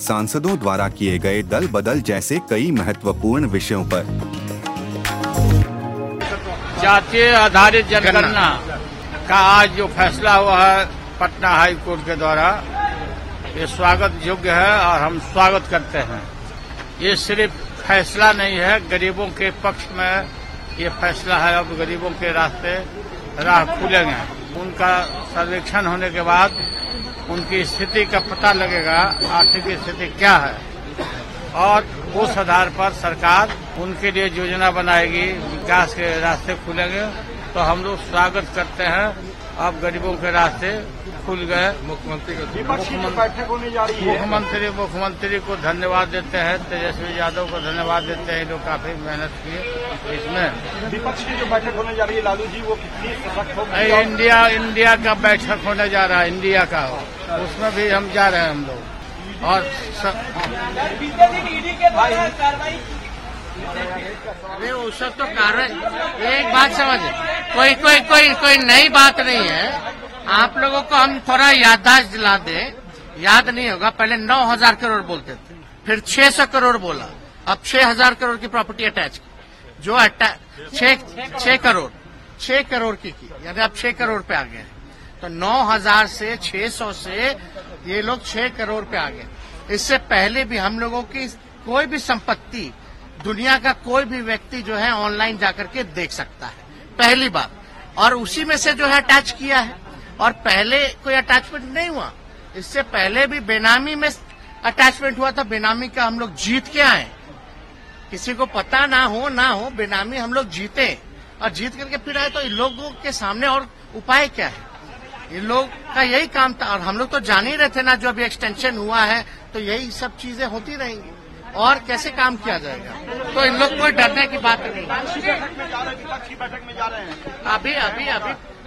सांसदों द्वारा किए गए दल बदल जैसे कई महत्वपूर्ण विषयों पर। जातीय आधारित जनगणना का आज जो फैसला हुआ है पटना हाई कोर्ट के द्वारा, ये स्वागत योग्य है और हम स्वागत करते हैं। ये सिर्फ़ फैसला नहीं है, गरीबों के पक्ष में ये फैसला है। अब गरीबों के रास्ते राह खुलेंगे। उनका सर्वेक्षण होने के बाद उनकी स्थिति का पता लगेगा, आर्थिक स्थिति क्या है। और उस आधार पर सरकार उनके लिए योजना बनाएगी, विकास के रास्ते खुलेंगे। तो हम लोग स्वागत करते हैं अब गरीबों के रास्ते। खुल गए मुख्यमंत्री का बैठक होने जा रही है। मुख्यमंत्री मुख्यमंत्री को धन्यवाद देते हैं। तेजस्वी यादव को धन्यवाद देते हैं। लोग काफ़ी मेहनत किए इसमें। विपक्ष की जो बैठक होने जा रही है लालू जी वो कितनी सशक्त होगी इंडिया इंडिया का बैठक होने जा रहा है इंडिया का। उसमें भी हम जा रहे हैं हम लोग। और. अरे वो सब तो कार्रवाई एक बात समझ। कोई कोई कोई कोई नई बात नहीं है। आप लोगों को हम थोड़ा याददाश्त दिला दें। याद नहीं होगा, पहले नौ हज़ार करोड़ बोलते थे, फिर छह सौ करोड़ बोला। अब छह हज़ार करोड़ की प्रॉपर्टी अटैच की। जो छह छह करोड़ छह करोड़ की की, यानी अब छह करोड़ पे आ गए तो नौ हज़ार से छह सौ से ये लोग छह करोड़ पे आ गए। इससे पहले भी हम लोगों की कोई भी संपत्ति, दुनिया का कोई भी व्यक्ति जो है, ऑनलाइन जाकर के देख सकता है। पहली बात। और उसी में से जो है, अटैच किया है। और पहले कोई अटैचमेंट नहीं हुआ। इससे पहले भी बेनामी में अटैचमेंट हुआ था बेनामी का हम लोग जीत के आए। किसी को पता ना हो ना हो बेनामी हम लोग जीते। और जीत करके फिर आए तो इन लोगों के सामने और उपाय क्या है? इन लोग का यही काम था। और हम लोग तो जान ही रहे थे ना जो अभी एक्सटेंशन हुआ है तो यही सब चीज़ें होती रहेंगी। और कैसे काम किया जाएगा? तो इन लोग कोई डरने की बात नहीं। अभी अभी अभी